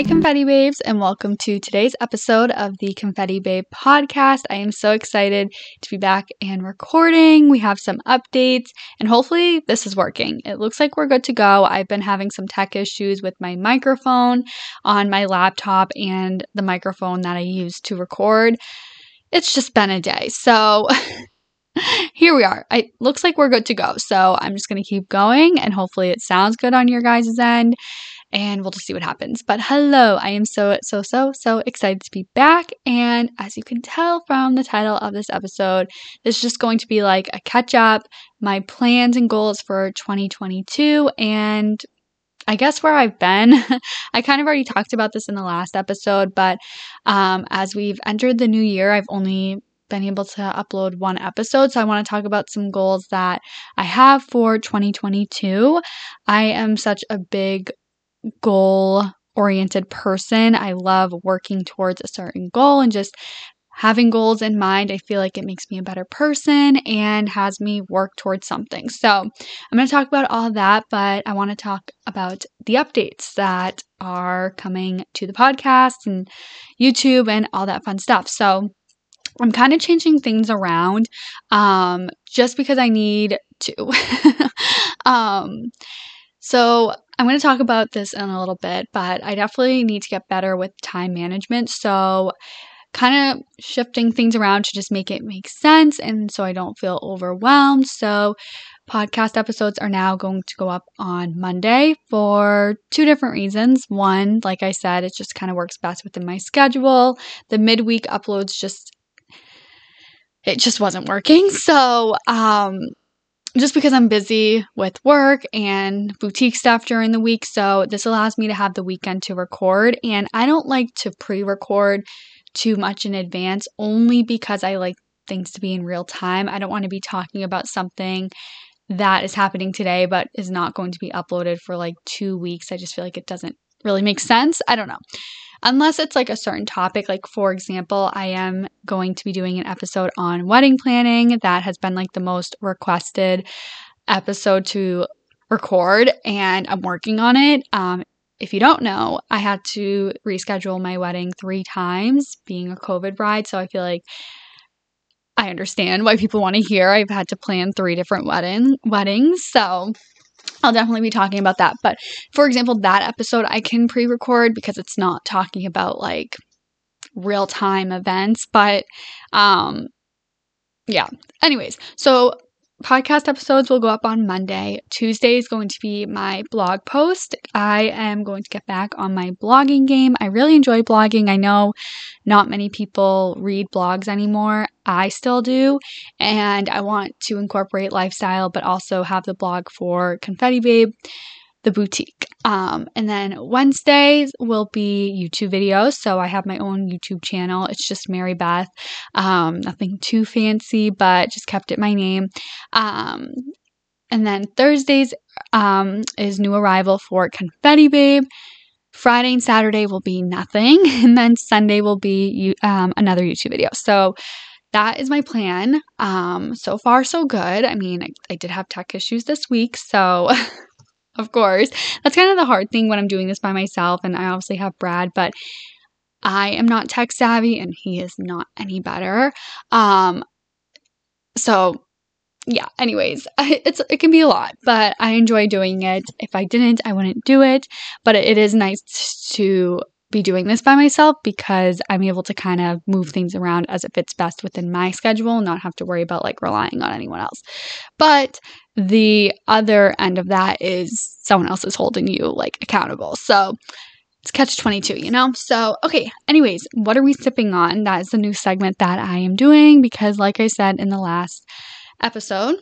Hi, Confetti Babes, and welcome to today's episode of the Confetti Babe podcast. I am so excited to be back and recording. We have some updates, and hopefully, this is working. It looks like we're good to go. I've been having some tech issues with my microphone on my laptop and the microphone that I use to record. It's just been a day. So, here we are. It looks like we're good to go. So, I'm just going to keep going, and hopefully, it sounds good on your guys' end and we'll just see what happens. But hello, I am so, so, so, so excited to be back. And as you can tell from the title of this episode, this is just going to be like a catch up, my plans and goals for 2022, and I guess where I've been. I kind of already talked about this in the last episode, but um, as we've entered the new year, I've only been able to upload one episode. So I want to talk about some goals that I have for 2022. I am such a big goal oriented person. I love working towards a certain goal and just having goals in mind. I feel like it makes me a better person and has me work towards something. So, I'm going to talk about all that, but I want to talk about the updates that are coming to the podcast and YouTube and all that fun stuff. So, I'm kind of changing things around um, just because I need to. um, so, I'm going to talk about this in a little bit, but I definitely need to get better with time management. So, kind of shifting things around to just make it make sense and so I don't feel overwhelmed. So, podcast episodes are now going to go up on Monday for two different reasons. One, like I said, it just kind of works best within my schedule. The midweek uploads just it just wasn't working. So, um just because I'm busy with work and boutique stuff during the week. So, this allows me to have the weekend to record. And I don't like to pre record too much in advance only because I like things to be in real time. I don't want to be talking about something that is happening today but is not going to be uploaded for like two weeks. I just feel like it doesn't really make sense. I don't know unless it's like a certain topic. Like, for example, I am going to be doing an episode on wedding planning that has been like the most requested episode to record, and I'm working on it. Um, if you don't know, I had to reschedule my wedding three times being a COVID bride. So I feel like I understand why people want to hear. I've had to plan three different wedding weddings. So I'll definitely be talking about that. But for example, that episode I can pre record because it's not talking about like real time events. But um, yeah. Anyways, so podcast episodes will go up on Monday. Tuesday is going to be my blog post. I am going to get back on my blogging game. I really enjoy blogging. I know not many people read blogs anymore. I still do. And I want to incorporate lifestyle, but also have the blog for Confetti Babe the boutique. Um, and then Wednesdays will be YouTube videos. So I have my own YouTube channel. It's just Mary Beth. Um, nothing too fancy, but just kept it my name. Um, and then Thursdays um, is new arrival for Confetti Babe. Friday and Saturday will be nothing. And then Sunday will be um, another YouTube video. So that is my plan. Um, so far, so good. I mean, I, I did have tech issues this week. So of course. That's kind of the hard thing when I'm doing this by myself. And I obviously have Brad, but I am not tech savvy and he is not any better. Um, so yeah, anyways, it's it can be a lot, but I enjoy doing it. If I didn't, I wouldn't do it, but it is nice to be doing this by myself because I'm able to kind of move things around as it fits best within my schedule, not have to worry about like relying on anyone else. But the other end of that is someone else is holding you like accountable. So it's catch 22, you know? So, okay, anyways, what are we sipping on? That is the new segment that I am doing because, like I said in the last episode,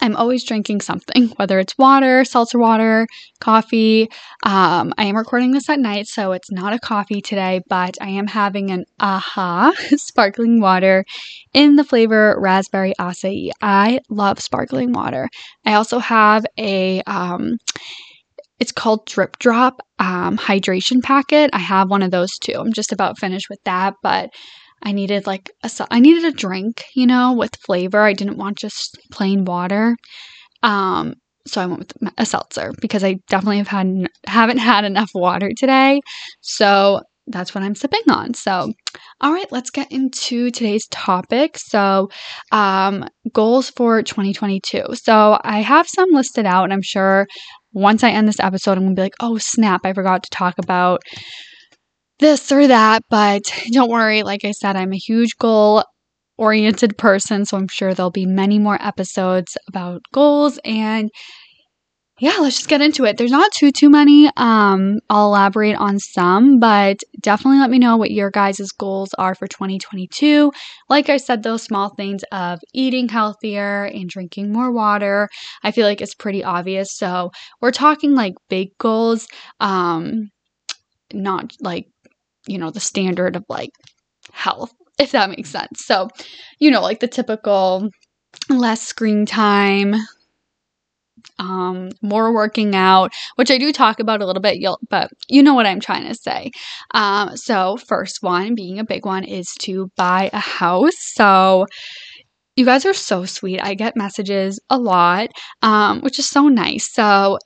I'm always drinking something, whether it's water, seltzer water, coffee. Um, I am recording this at night, so it's not a coffee today, but I am having an aha sparkling water in the flavor raspberry acai. I love sparkling water. I also have a um, it's called Drip Drop um, hydration packet. I have one of those too. I'm just about finished with that, but I needed like a I needed a drink, you know, with flavor. I didn't want just plain water. Um so I went with a seltzer because I definitely have had haven't had enough water today. So that's what I'm sipping on. So, all right, let's get into today's topic. So, um, goals for 2022. So, I have some listed out, and I'm sure once I end this episode, I'm gonna be like, oh snap, I forgot to talk about this or that. But don't worry, like I said, I'm a huge goal oriented person, so I'm sure there'll be many more episodes about goals and yeah, let's just get into it. There's not too too many. Um, I'll elaborate on some, but definitely let me know what your guys' goals are for 2022. Like I said, those small things of eating healthier and drinking more water, I feel like it's pretty obvious. So we're talking like big goals, um, not like you know the standard of like health, if that makes sense. So, you know, like the typical less screen time um, more working out, which I do talk about a little bit, but you know what I'm trying to say. Um, so, first one, being a big one, is to buy a house. So, you guys are so sweet. I get messages a lot, um, which is so nice. So,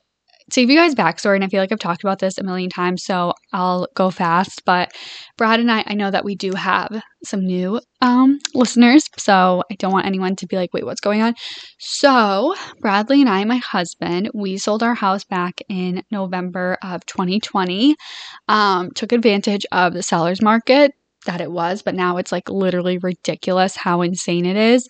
to give you guys backstory, and I feel like I've talked about this a million times, so I'll go fast. But Brad and I, I know that we do have some new um, listeners, so I don't want anyone to be like, wait, what's going on? So, Bradley and I, my husband, we sold our house back in November of 2020, um, took advantage of the seller's market that it was, but now it's like literally ridiculous how insane it is.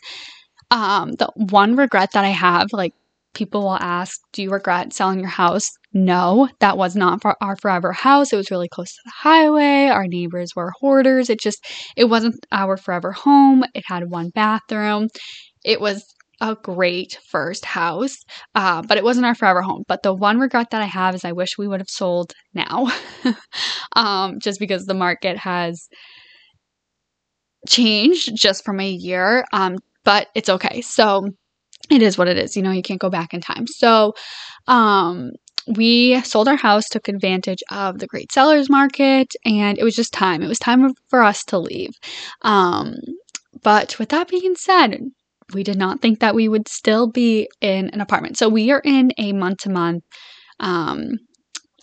Um, the one regret that I have, like people will ask, Do you regret selling your house? No, that was not for our forever house. It was really close to the highway. Our neighbors were hoarders. It just, it wasn't our forever home. It had one bathroom. It was a great first house, uh, but it wasn't our forever home. But the one regret that I have is I wish we would have sold now, um, just because the market has changed just from a year. Um, but it's okay. So it is what it is. You know, you can't go back in time. So, um, we sold our house, took advantage of the great sellers market, and it was just time. It was time for us to leave. Um, but with that being said, we did not think that we would still be in an apartment. So we are in a month to month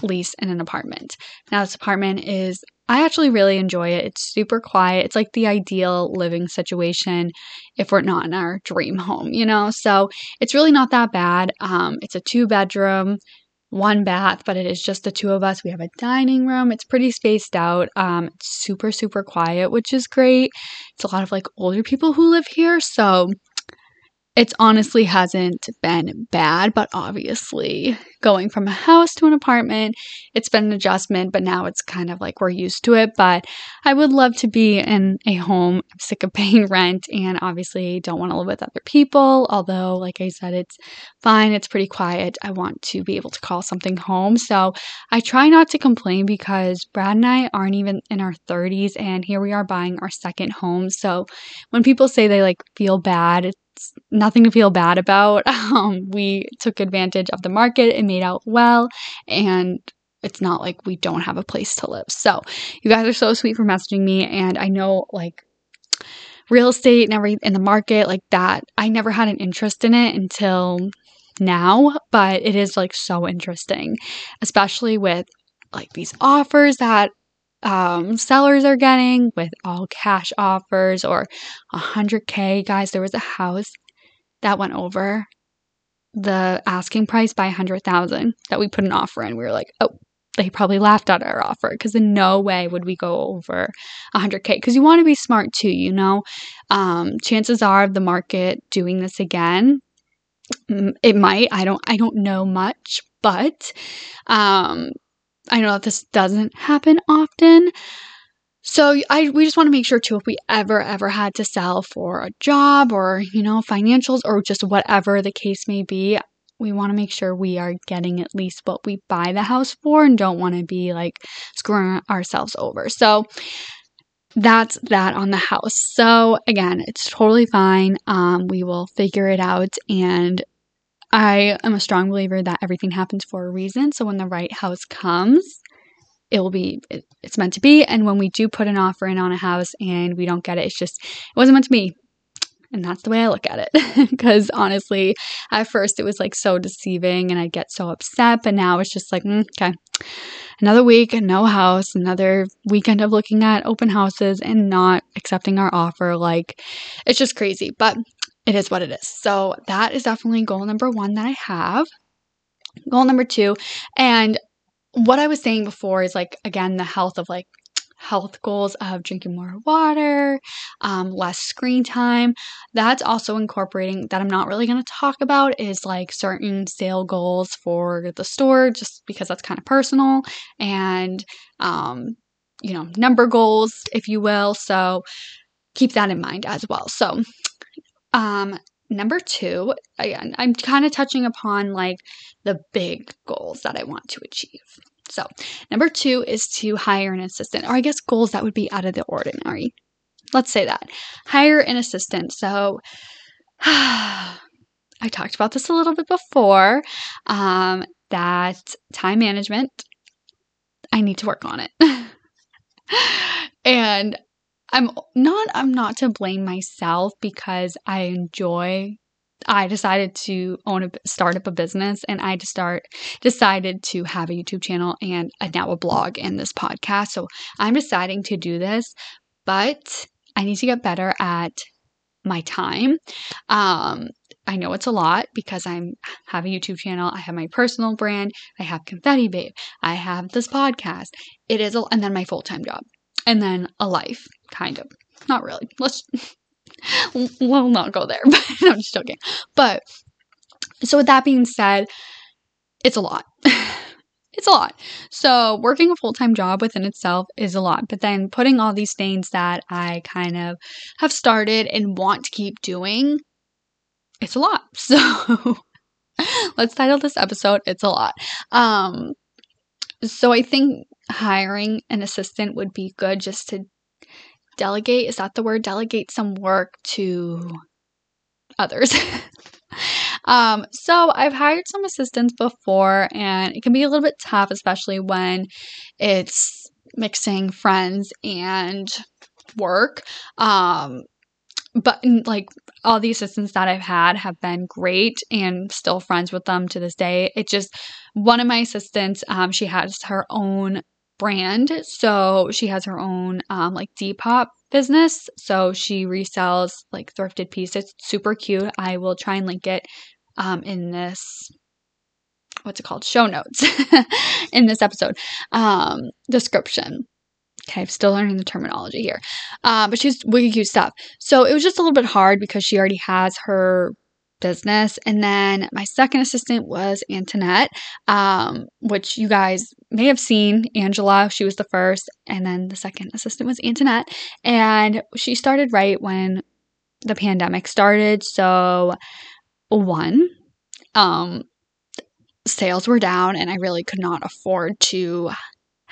lease in an apartment. Now, this apartment is I actually really enjoy it. It's super quiet. It's like the ideal living situation if we're not in our dream home, you know? So it's really not that bad. Um, it's a two bedroom, one bath, but it is just the two of us. We have a dining room. It's pretty spaced out. Um, it's super, super quiet, which is great. It's a lot of like older people who live here. So it's honestly hasn't been bad, but obviously going from a house to an apartment, it's been an adjustment, but now it's kind of like we're used to it. But I would love to be in a home. I'm sick of paying rent and obviously don't want to live with other people. Although, like I said, it's fine, it's pretty quiet. I want to be able to call something home. So I try not to complain because Brad and I aren't even in our 30s and here we are buying our second home. So when people say they like feel bad, nothing to feel bad about. Um, we took advantage of the market and made out well, and it's not like we don't have a place to live. So, you guys are so sweet for messaging me, and I know like real estate and every in the market like that. I never had an interest in it until now, but it is like so interesting, especially with like these offers that um, sellers are getting with all cash offers or 100K. Guys, there was a house that went over the asking price by 100,000 that we put an offer in. We were like, oh, they probably laughed at our offer because in no way would we go over 100k because you want to be smart too you know um, chances are of the market doing this again it might i don't i don't know much but um, I know that this doesn't happen often. So I we just want to make sure too if we ever ever had to sell for a job or, you know, financials or just whatever the case may be, we want to make sure we are getting at least what we buy the house for and don't want to be like screwing ourselves over. So that's that on the house. So again, it's totally fine. Um, we will figure it out and I am a strong believer that everything happens for a reason. So when the right house comes, it will be it, it's meant to be. And when we do put an offer in on a house and we don't get it, it's just it wasn't meant to be. And that's the way I look at it. Because honestly, at first it was like so deceiving and I get so upset. But now it's just like, mm, okay, another week no house, another weekend of looking at open houses and not accepting our offer. Like, it's just crazy. But it is what it is. So that is definitely goal number one that I have. Goal number two, and what I was saying before is like, again, the health of like health goals of drinking more water, um, less screen time. That's also incorporating that I'm not really going to talk about is like certain sale goals for the store, just because that's kind of personal and, um, you know, number goals, if you will. So keep that in mind as well. So, um, number two, again, I'm kind of touching upon like the big goals that I want to achieve. So, number two is to hire an assistant, or I guess goals that would be out of the ordinary. Let's say that. Hire an assistant. So, I talked about this a little bit before um, that time management, I need to work on it. and I'm not I'm not to blame myself because I enjoy I decided to own a start up a business and I just start decided to have a YouTube channel and now a blog and this podcast. So I'm deciding to do this, but I need to get better at my time. Um, I know it's a lot because I'm have a YouTube channel, I have my personal brand, I have Confetti Babe, I have this podcast. It is a, and then my full-time job. And then a life, kind of. Not really. Let's we'll not go there, but no, I'm just joking. But so with that being said, it's a lot. it's a lot. So working a full-time job within itself is a lot, but then putting all these things that I kind of have started and want to keep doing, it's a lot. So let's title this episode It's a Lot. Um so I think hiring an assistant would be good just to delegate is that the word? Delegate some work to others. Um, so i've hired some assistants before and it can be a little bit tough especially when it's mixing friends and work. Um, but like all the assistants that I've had have been great and still friends with them to this day. It just one of my assistants, um, she has her own brand. So she has her own um, like Depop business. So she resells like thrifted pieces. Super cute. I will try and link it um, in this what's it called show notes in this episode um, description. Okay, I'm still learning the terminology here. Uh, but she's wicked cute stuff. So it was just a little bit hard because she already has her business. And then my second assistant was Antoinette, um, which you guys may have seen. Angela, she was the first. And then the second assistant was Antoinette. And she started right when the pandemic started. So, one, um, sales were down and I really could not afford to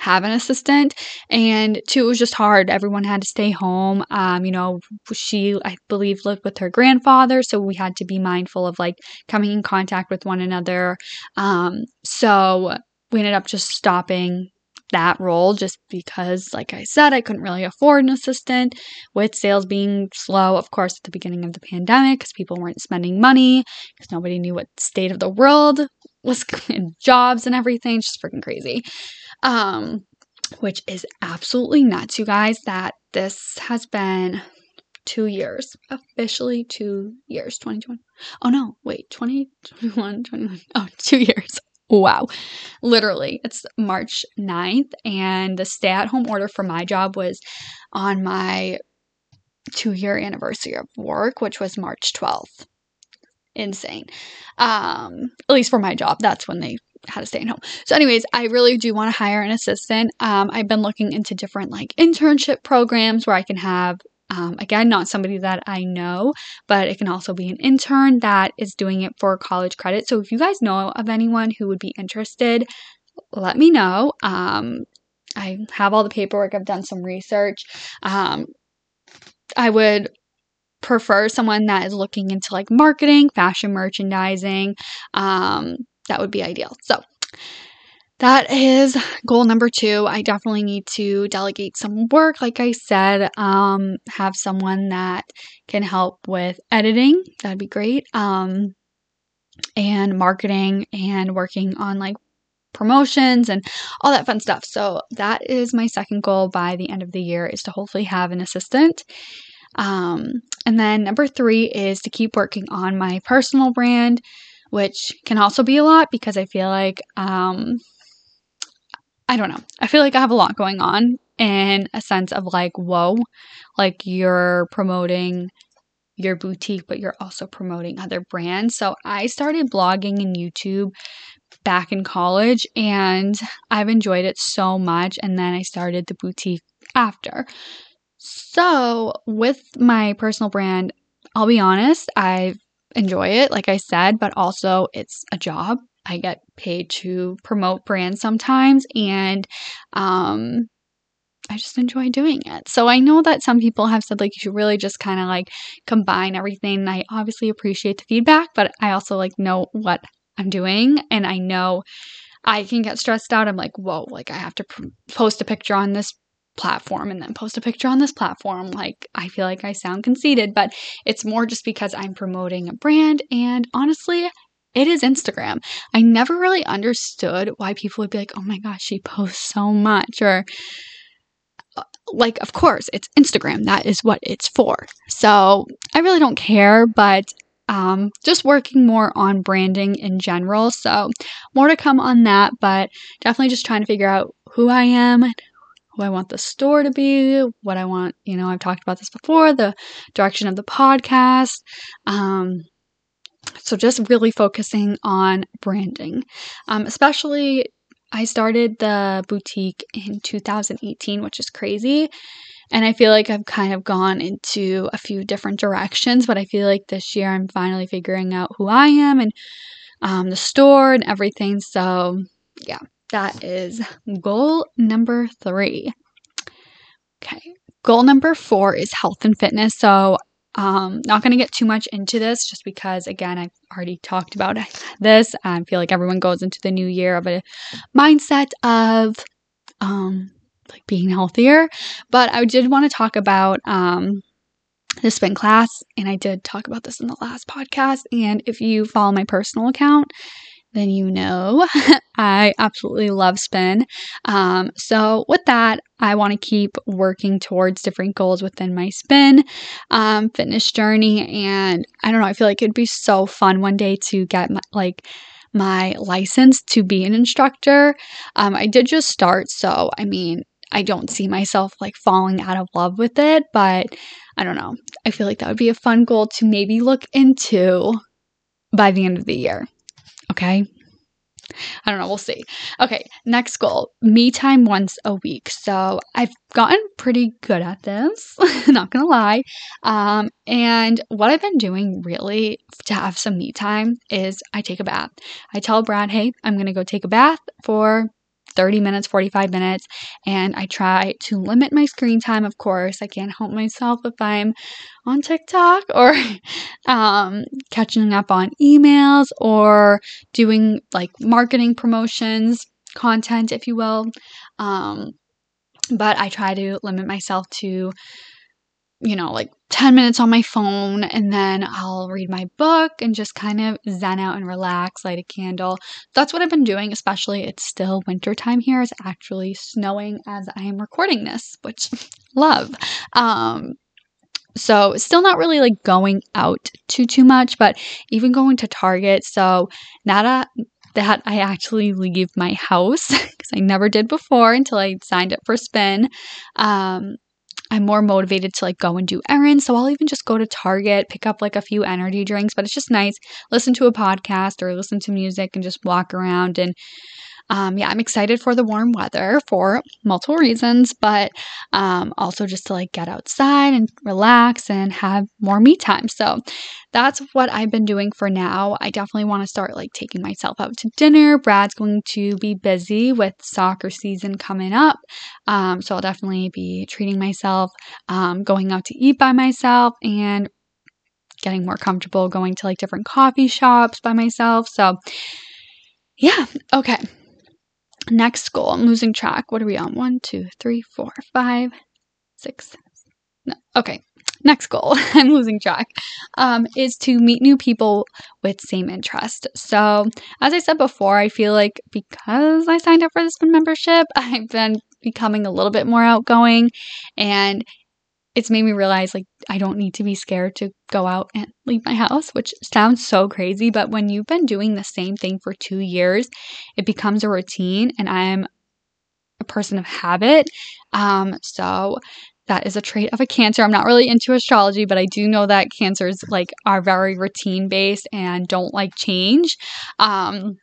have an assistant. And two, it was just hard. Everyone had to stay home. Um, you know, she, I believe, lived with her grandfather, so we had to be mindful of like coming in contact with one another. Um, so we ended up just stopping that role just because, like I said, I couldn't really afford an assistant with sales being slow, of course, at the beginning of the pandemic because people weren't spending money because nobody knew what state of the world was in jobs and everything. It's just freaking crazy um, which is absolutely nuts, you guys, that this has been two years, officially two years, 2020. Oh no, wait, 2021, 21, oh, two years. Wow. Literally, it's March 9th, and the stay at home order for my job was on my two year anniversary of work, which was March 12th. Insane. Um, at least for my job, that's when they how to stay at home. So, anyways, I really do want to hire an assistant. Um, I've been looking into different like internship programs where I can have, um, again, not somebody that I know, but it can also be an intern that is doing it for college credit. So, if you guys know of anyone who would be interested, let me know. Um, I have all the paperwork, I've done some research. Um, I would prefer someone that is looking into like marketing, fashion merchandising, um, that would be ideal. So, that is goal number two. I definitely need to delegate some work, like I said, um, have someone that can help with editing. That'd be great. Um, and marketing and working on like promotions and all that fun stuff. So that is my second goal by the end of the year is to hopefully have an assistant. Um, and then number three is to keep working on my personal brand, which can also be a lot because I feel like um, I don't know. I feel like I have a lot going on in a sense of like, whoa, like you're promoting your boutique, but you're also promoting other brands. So I started blogging and YouTube back in college and I've enjoyed it so much. And then I started the boutique after. So with my personal brand, I'll be honest, I enjoy it, like I said, but also it's a job. I get paid to promote brands sometimes, and um, I just enjoy doing it. So I know that some people have said like you should really just kind of like combine everything. I obviously appreciate the feedback, but I also like know what I'm doing and I know I can get stressed out. I'm like, whoa, like I have to post a picture on this platform and then post a picture on this platform. Like I feel like I sound conceited, but it's more just because I'm promoting a brand and honestly, it is Instagram. I never really understood why people would be like, oh my gosh, she posts so much or like, of course, it's Instagram. That is what it's for. So I really don't care, but um, just working more on branding in general. So more to come on that, but definitely just trying to figure out who I am, who I want the store to be, what I want, you know, I've talked about this before, the direction of the podcast. Um, so just really focusing on branding, um, especially I started the boutique in 2018, which is crazy. And I feel like I've kind of gone into a few different directions, but I feel like this year I'm finally figuring out who I am and um, the store and everything. So, yeah, that is goal number three. Okay, goal number four is health and fitness. So, um, not going to get too much into this just because, again, I've already talked about this. I feel like everyone goes into the new year of a mindset of um, like being healthier. But I did want to talk about um, the spin class, and I did talk about this in the last podcast. And if you follow my personal account, then you know I absolutely love spin. Um, so, with that, I want to keep working towards different goals within my spin um, fitness journey. And I don't know, I feel like it'd be so fun one day to get my, like, my license to be an instructor. Um, I did just start, so I mean, I don't see myself like falling out of love with it, but I don't know. I feel like that would be a fun goal to maybe look into by the end of the year. Okay. I don't know. We'll see. Okay. Next goal me time once a week. So I've gotten pretty good at this, not to lie. Um, and what I've been doing really to have some me time is I take a bath. I tell Brad, hey, I'm to go take a bath for 30 minutes, 45 minutes, and I try to limit my screen time. Of course, I can't help myself if I'm on TikTok or um, catching up on emails or doing like marketing promotions, content, if you will. Um, but I try to limit myself to you know, like 10 minutes on my phone and then I'll read my book and just kind of zen out and relax, light a candle. That's what I've been doing, especially it's still wintertime here. It's actually snowing as I am recording this, which love. Um so still not really like going out too too much, but even going to Target. So Nada that I actually leave my house because I never did before until I signed up for Spin. Um, I'm more motivated to like go and do errands. So I'll even just go to Target, pick up like a few energy drinks, but it's just nice. Listen to a podcast or listen to music and just walk around and um, yeah, I'm excited for the warm weather for multiple reasons, but um, also just to like get outside and relax and have more me time. So that's what I've been doing for now. I definitely want to start like taking myself out to dinner. Brad's going to be busy with soccer season coming up. Um, so I'll definitely be treating myself, um, going out to eat by myself, and getting more comfortable going to like different coffee shops by myself. So, yeah, okay. Next goal, I'm losing track. What are we on? One, two, three, four, five, six. No. Okay. Next goal, I'm losing track, um, is to meet new people with same interest. So, as I said before, I feel like because I signed up for this membership, I've been becoming a little bit more outgoing and it's made me realize like I don't need to be scared to go out and leave my house, which sounds so crazy, but when you've been doing the same thing for 2 years, it becomes a routine and I'm a person of habit. Um so that is a trait of a cancer. I'm not really into astrology, but I do know that cancers like are very routine based and don't like change. Um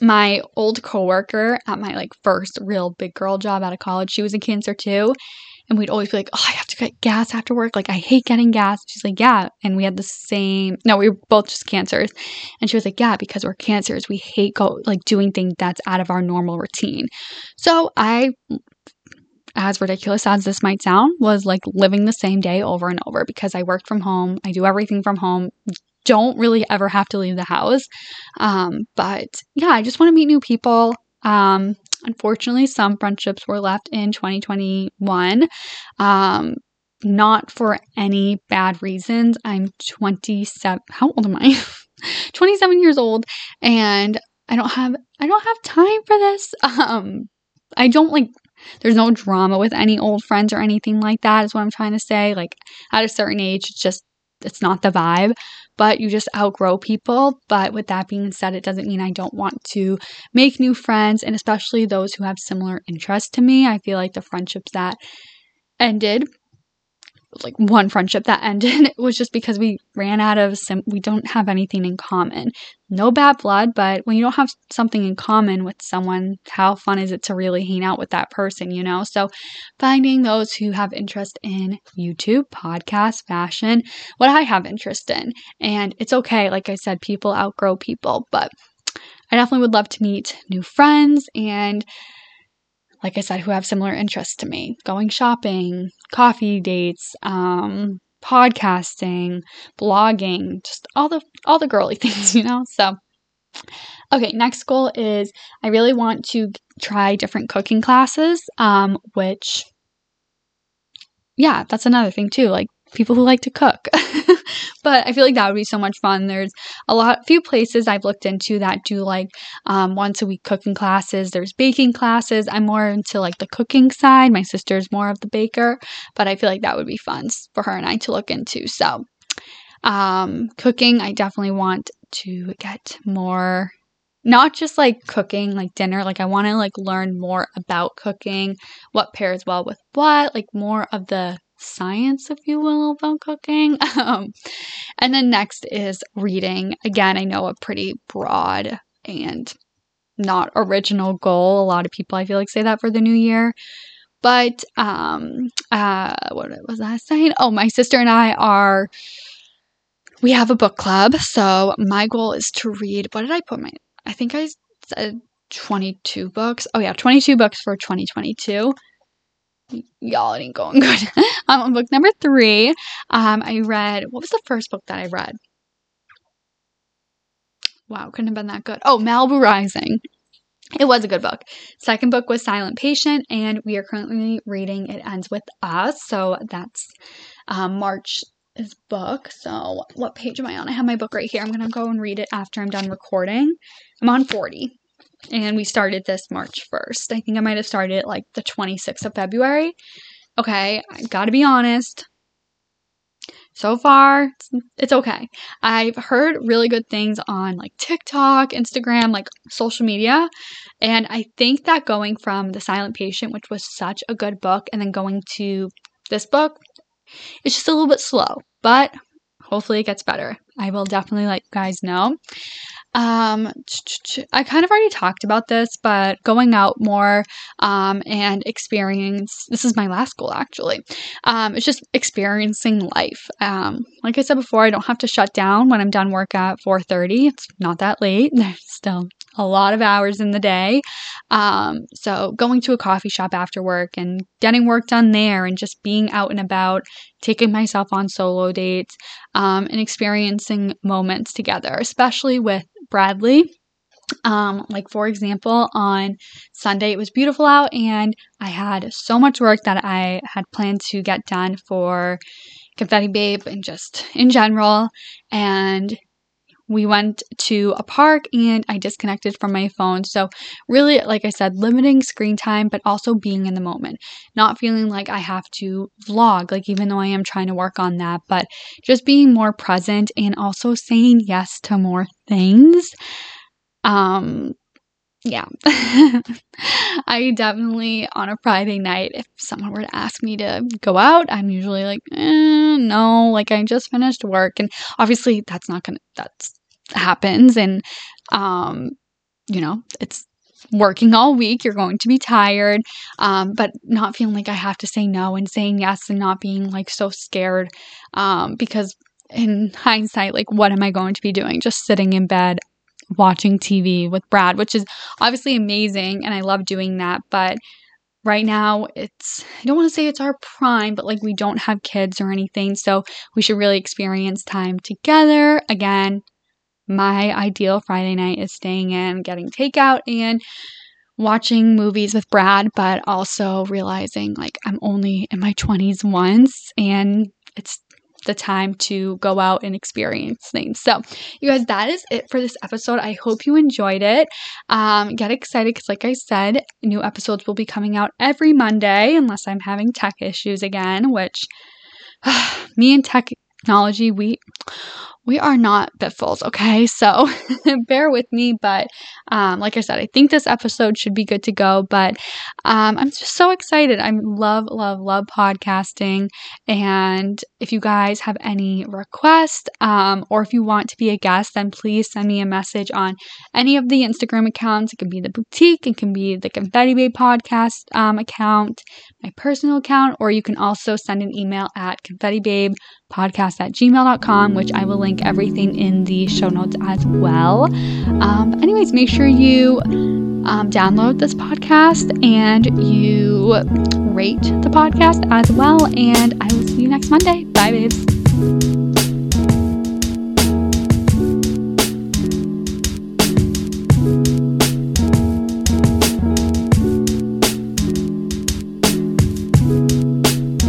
my old coworker at my like first real big girl job out of college, she was a cancer too. And we'd always be like, oh, I have to get gas after work. Like, I hate getting gas. She's like, yeah. And we had the same, no, we were both just cancers. And she was like, yeah, because we're cancers. We hate go like doing things that's out of our normal routine. So I as ridiculous as this might sound, was like living the same day over and over because I worked from home. I do everything from home. Don't really ever have to leave the house. Um, but yeah, I just want to meet new people. Um, unfortunately, some friendships were left in 2021. Um, not for any bad reasons. I'm 27. How old am I? 27 years old and I don't have I don't have time for this. Um I don't like there's no drama with any old friends or anything like that, is what I'm trying to say. Like, at a certain age, it's just, it's not the vibe, but you just outgrow people. But with that being said, it doesn't mean I don't want to make new friends, and especially those who have similar interests to me. I feel like the friendships that ended like one friendship that ended it was just because we ran out of some we don't have anything in common. No bad blood but when you don't have something in common with someone how fun is it to really hang out with that person you know? So finding those who have interest in youtube podcast fashion what i have interest in. And it's okay like i said people outgrow people but i definitely would love to meet new friends and like I said, who have similar interests to me going shopping, coffee dates, um, podcasting, blogging, just all the all the girly things, you know? So okay, next goal is I really want to try different cooking classes, um, which yeah, that's another thing too. Like people who like to cook. but I feel like that would be so much fun. There's a lot, few places I've looked into that do like um, once a week cooking classes. There's baking classes. I'm more into like the cooking side. My sister's more of the baker, but I feel like that would be fun for her and I to look into. So, um, cooking, I definitely want to get more not just like cooking like dinner like i want to like learn more about cooking what pairs well with what like more of the science, if you will, about cooking. Um, and then next is reading. Again, I know a pretty broad and not original goal. A lot of people I feel like say that for the new year. But um uh what was I saying? Oh, my sister and I are we have a book club. So my goal is to read what did I put my I think I said 22 books. Oh yeah, 22 books for 2022 y'all, it ain't going good. I'm on book number three. Um, I read, what was the first book that I read? Wow, couldn't have been that good. Oh, Malibu Rising. It was a good book. Second book was Silent Patient, and we are currently reading It Ends With Us. So that's um, March's book. So what page am I on? I have my book right here. I'm going to go and read it after I'm done recording. I'm on 40 and we started this March 1st. I think I might have started like the 26th of February. Okay, I gotta be honest. So far, it's, it's okay. I've heard really good things on like TikTok, Instagram, like social media. And I think that going from The Silent Patient, which was such a good book, and then going to this book, it's just a little bit slow, but hopefully it gets better. I will definitely let you guys know. Um, I kind of already talked about this, but going out more um, and experience this is my last goal actually. Um, it's just experiencing life. Um, like I said before, I don't have to shut down when I'm done work at 4:30. It's not that late. There's still a lot of hours in the day. Um, so going to a coffee shop after work and getting work done there and just being out and about, taking myself on solo dates, um, and experiencing moments together, especially with Bradley. Um, like for example, on Sunday it was beautiful out and I had so much work that I had planned to get done for Confetti Babe and just in general. And we went to a park and I disconnected from my phone. So, really, like I said, limiting screen time, but also being in the moment, not feeling like I have to vlog, like, even though I am trying to work on that, but just being more present and also saying yes to more things. Um, yeah. I definitely, on a Friday night, if someone were to ask me to go out, I'm usually like, eh, no, like I just finished work. And obviously, that's not gonna, that's happens. And, um, you know, it's working all week. You're going to be tired, um, but not feeling like I have to say no and saying yes and not being like so scared. Um, because in hindsight, like, what am I going to be doing? Just sitting in bed watching TV with Brad, which is obviously amazing and I love doing that, but right now it's I don't want to say it's our prime, but like we don't have kids or anything, so we should really experience time together. Again, my ideal Friday night is staying in, getting takeout and watching movies with Brad, but also realizing like I'm only in my 20s once and it's the time to go out and experience things. So, you guys, that is it for this episode. I hope you enjoyed it. Um, get excited because, like I said, new episodes will be coming out every Monday unless I'm having tech issues again, which me and technology, we we are not Bitfuls, okay? So bear with me. But um, like I said, I think this episode should be good to go. But um, I'm just so excited. I love, love, love podcasting. And if you guys have any requests um, or if you want to be a guest, then please send me a message on any of the Instagram accounts. It can be the boutique, it can be the Confetti Babe podcast um, account, my personal account, or you can also send an email at confettibabe podcast at gmail.com, which I will link everything in the show notes as well. Um, anyways, make sure you um, download this podcast and you rate the podcast as well. And I will see you next Monday. Bye, babes.